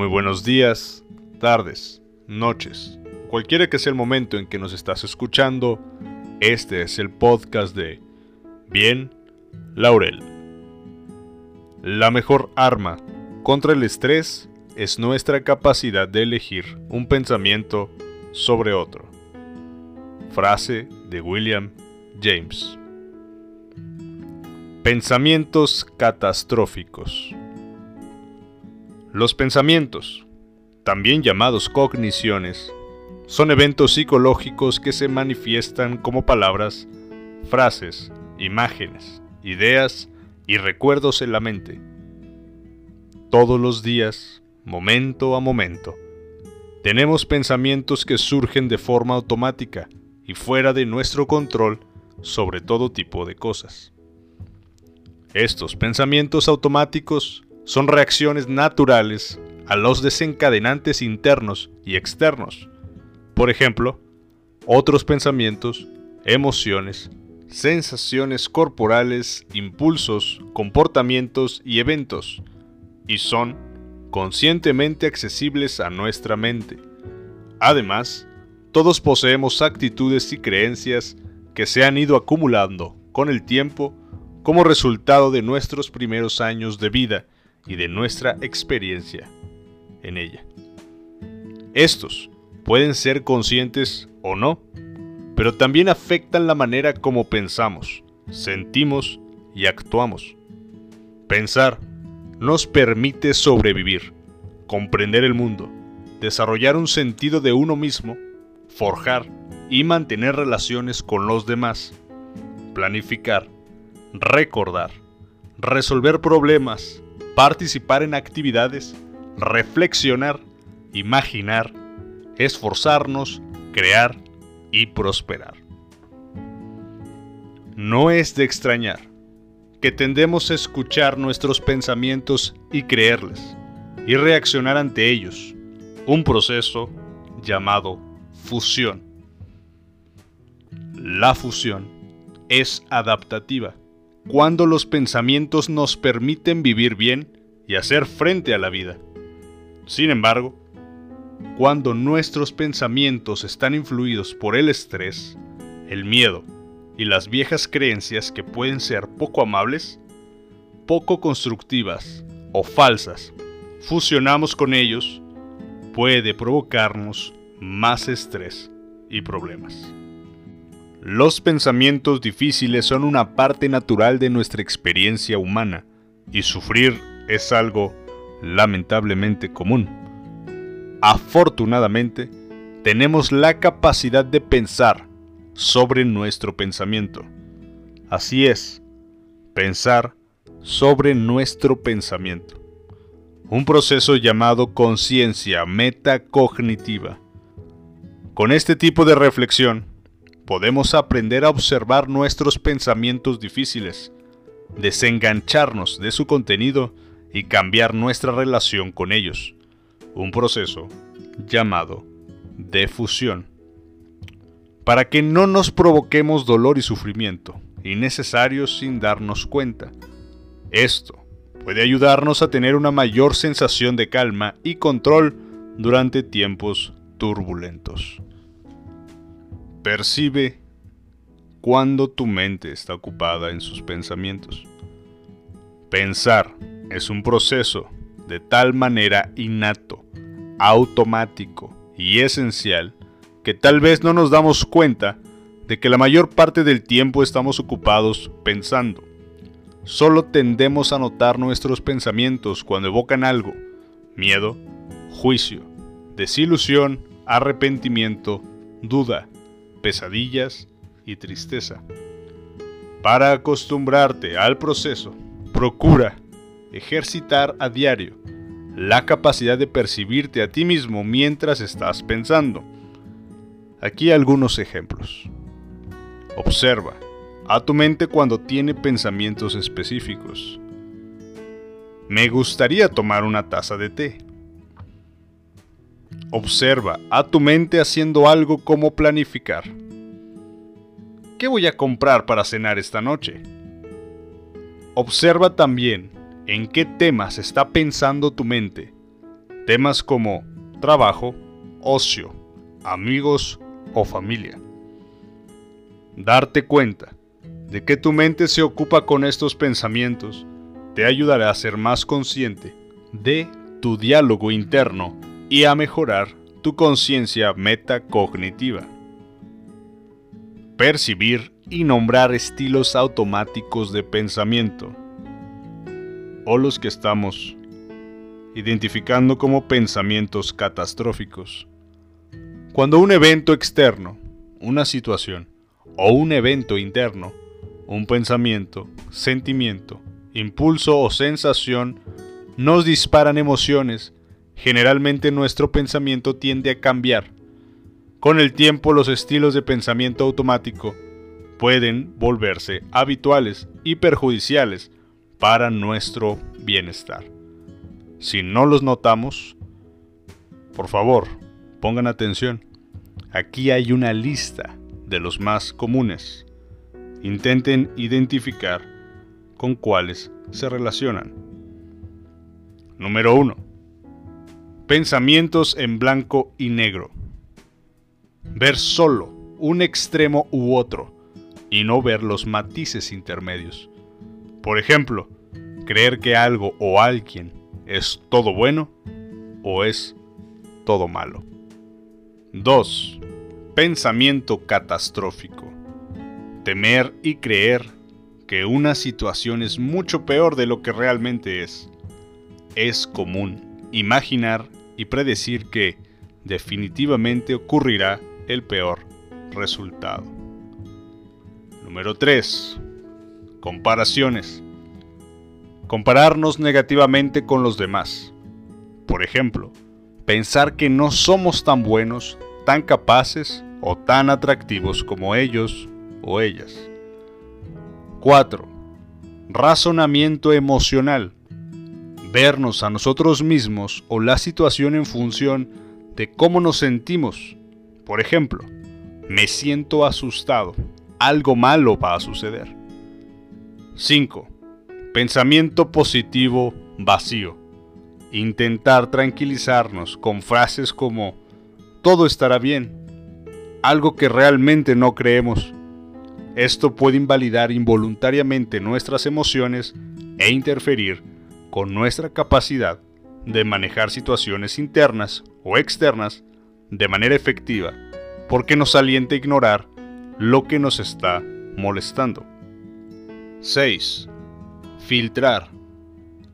Muy buenos días, tardes, noches, cualquiera que sea el momento en que nos estás escuchando, este es el podcast de Bien Laurel. La mejor arma contra el estrés es nuestra capacidad de elegir un pensamiento sobre otro. Frase de William James. Pensamientos catastróficos. Los pensamientos, también llamados cogniciones, son eventos psicológicos que se manifiestan como palabras, frases, imágenes, ideas y recuerdos en la mente. Todos los días, momento a momento, tenemos pensamientos que surgen de forma automática y fuera de nuestro control sobre todo tipo de cosas. Estos pensamientos automáticos son reacciones naturales a los desencadenantes internos y externos. Por ejemplo, otros pensamientos, emociones, sensaciones corporales, impulsos, comportamientos y eventos, y son conscientemente accesibles a nuestra mente. Además, todos poseemos actitudes y creencias que se han ido acumulando con el tiempo como resultado de nuestros primeros años de vida y de nuestra experiencia en ella. Estos pueden ser conscientes o no, pero también afectan la manera como pensamos, sentimos y actuamos. Pensar nos permite sobrevivir, comprender el mundo, desarrollar un sentido de uno mismo, forjar y mantener relaciones con los demás, planificar, recordar, resolver problemas, participar en actividades, reflexionar, imaginar, esforzarnos, crear y prosperar. No es de extrañar que tendemos a escuchar nuestros pensamientos y creerles, y reaccionar ante ellos, un proceso llamado fusión. La fusión es adaptativa cuando los pensamientos nos permiten vivir bien y hacer frente a la vida. Sin embargo, cuando nuestros pensamientos están influidos por el estrés, el miedo y las viejas creencias que pueden ser poco amables, poco constructivas o falsas, fusionamos con ellos, puede provocarnos más estrés y problemas. Los pensamientos difíciles son una parte natural de nuestra experiencia humana y sufrir es algo lamentablemente común. Afortunadamente, tenemos la capacidad de pensar sobre nuestro pensamiento. Así es, pensar sobre nuestro pensamiento. Un proceso llamado conciencia metacognitiva. Con este tipo de reflexión, podemos aprender a observar nuestros pensamientos difíciles, desengancharnos de su contenido y cambiar nuestra relación con ellos. Un proceso llamado defusión. Para que no nos provoquemos dolor y sufrimiento innecesarios sin darnos cuenta. Esto puede ayudarnos a tener una mayor sensación de calma y control durante tiempos turbulentos. Percibe cuando tu mente está ocupada en sus pensamientos. Pensar es un proceso de tal manera innato, automático y esencial que tal vez no nos damos cuenta de que la mayor parte del tiempo estamos ocupados pensando. Solo tendemos a notar nuestros pensamientos cuando evocan algo, miedo, juicio, desilusión, arrepentimiento, duda, pesadillas y tristeza. Para acostumbrarte al proceso, procura ejercitar a diario la capacidad de percibirte a ti mismo mientras estás pensando. Aquí algunos ejemplos. Observa a tu mente cuando tiene pensamientos específicos. Me gustaría tomar una taza de té. Observa a tu mente haciendo algo como planificar. ¿Qué voy a comprar para cenar esta noche? Observa también en qué temas está pensando tu mente. Temas como trabajo, ocio, amigos o familia. Darte cuenta de que tu mente se ocupa con estos pensamientos te ayudará a ser más consciente de tu diálogo interno y a mejorar tu conciencia metacognitiva. Percibir y nombrar estilos automáticos de pensamiento, o los que estamos identificando como pensamientos catastróficos. Cuando un evento externo, una situación o un evento interno, un pensamiento, sentimiento, impulso o sensación nos disparan emociones, generalmente nuestro pensamiento tiende a cambiar. Con el tiempo los estilos de pensamiento automático pueden volverse habituales y perjudiciales para nuestro bienestar. Si no los notamos, por favor, pongan atención. Aquí hay una lista de los más comunes. Intenten identificar con cuáles se relacionan. Número 1. Pensamientos en blanco y negro. Ver solo un extremo u otro y no ver los matices intermedios. Por ejemplo, creer que algo o alguien ¿Es todo bueno o es todo malo? 2. Pensamiento catastrófico. Temer y creer que una situación es mucho peor de lo que realmente es. Es común imaginar y predecir que definitivamente ocurrirá el peor resultado. Número 3. Comparaciones compararnos negativamente con los demás. Por ejemplo, pensar que no somos tan buenos, tan capaces o tan atractivos como ellos o ellas. 4. Razonamiento emocional. Vernos a nosotros mismos o la situación en función de cómo nos sentimos. Por ejemplo, me siento asustado. Algo malo va a suceder. 5. Pensamiento positivo vacío. Intentar tranquilizarnos con frases como todo estará bien, algo que realmente no creemos. Esto puede invalidar involuntariamente nuestras emociones e interferir con nuestra capacidad de manejar situaciones internas o externas de manera efectiva porque nos alienta a ignorar lo que nos está molestando. 6 filtrar,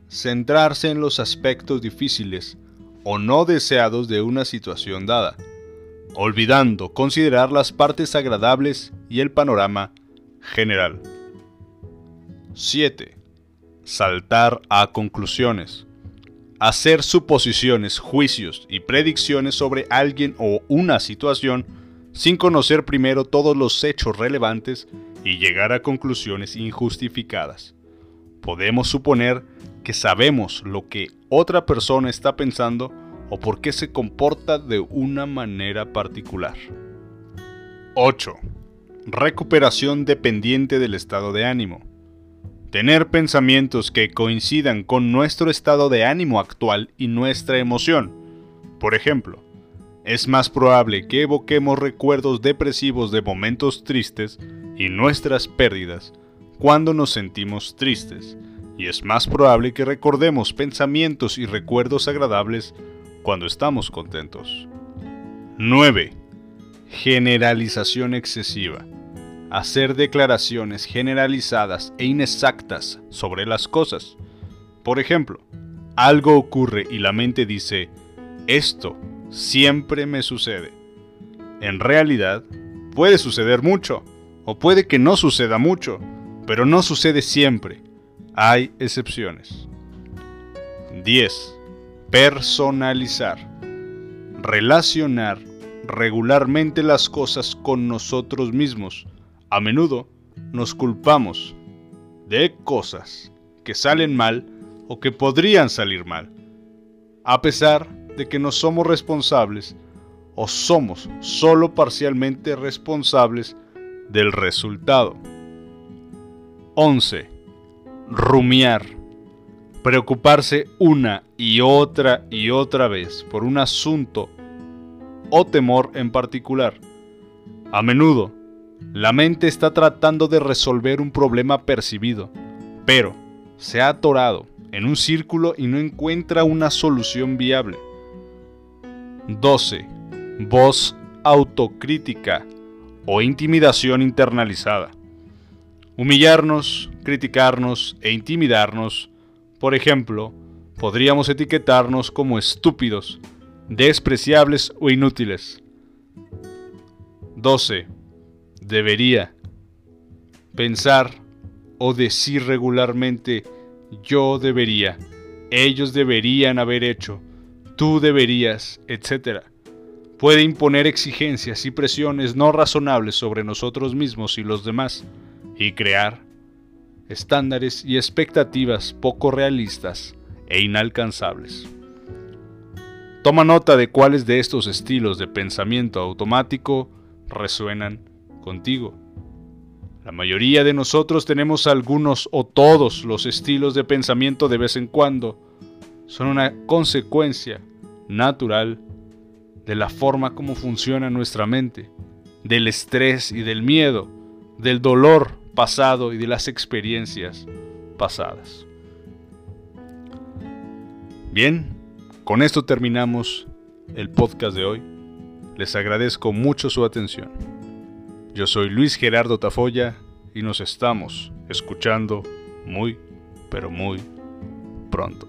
centrarse en los aspectos difíciles o no deseados de una situación dada, olvidando considerar las partes agradables y el panorama general. 7. Saltar a conclusiones. Hacer suposiciones, juicios y predicciones sobre alguien o una situación sin conocer primero todos los hechos relevantes y llegar a conclusiones injustificadas podemos suponer que sabemos lo que otra persona está pensando o por qué se comporta de una manera particular. 8. Recuperación dependiente del estado de ánimo. Tener pensamientos que coincidan con nuestro estado de ánimo actual y nuestra emoción. Por ejemplo, es más probable que evoquemos recuerdos depresivos de momentos tristes y nuestras pérdidas cuando nos sentimos tristes, y es más probable que recordemos pensamientos y recuerdos agradables cuando estamos contentos. 9. Generalización excesiva. Hacer declaraciones generalizadas e inexactas sobre las cosas. Por ejemplo, algo ocurre y la mente dice, esto siempre me sucede. En realidad, puede suceder mucho, o puede que no suceda mucho, pero no sucede siempre. Hay excepciones. 10. Personalizar. Relacionar regularmente las cosas con nosotros mismos. A menudo nos culpamos de cosas que salen mal o que podrían salir mal, a pesar de que no somos responsables o somos solo parcialmente responsables del resultado. 11. Rumiar. Preocuparse una y otra y otra vez por un asunto o temor en particular. A menudo, la mente está tratando de resolver un problema percibido, pero se ha atorado en un círculo y no encuentra una solución viable. 12. Voz autocrítica o intimidación internalizada. Humillarnos, criticarnos e intimidarnos, por ejemplo, podríamos etiquetarnos como estúpidos, despreciables o inútiles. 12. Debería. Pensar o decir regularmente yo debería, ellos deberían haber hecho, tú deberías, etc. Puede imponer exigencias y presiones no razonables sobre nosotros mismos y los demás, y crear estándares y expectativas poco realistas e inalcanzables. Toma nota de cuáles de estos estilos de pensamiento automático resuenan contigo. La mayoría de nosotros tenemos algunos o todos los estilos de pensamiento de vez en cuando. Son una consecuencia natural de la forma como funciona nuestra mente, del estrés y del miedo, del dolor pasado y de las experiencias pasadas. Bien, con esto terminamos el podcast de hoy. Les agradezco mucho su atención. Yo soy Luis Gerardo Tafoya y nos estamos escuchando muy, pero muy pronto.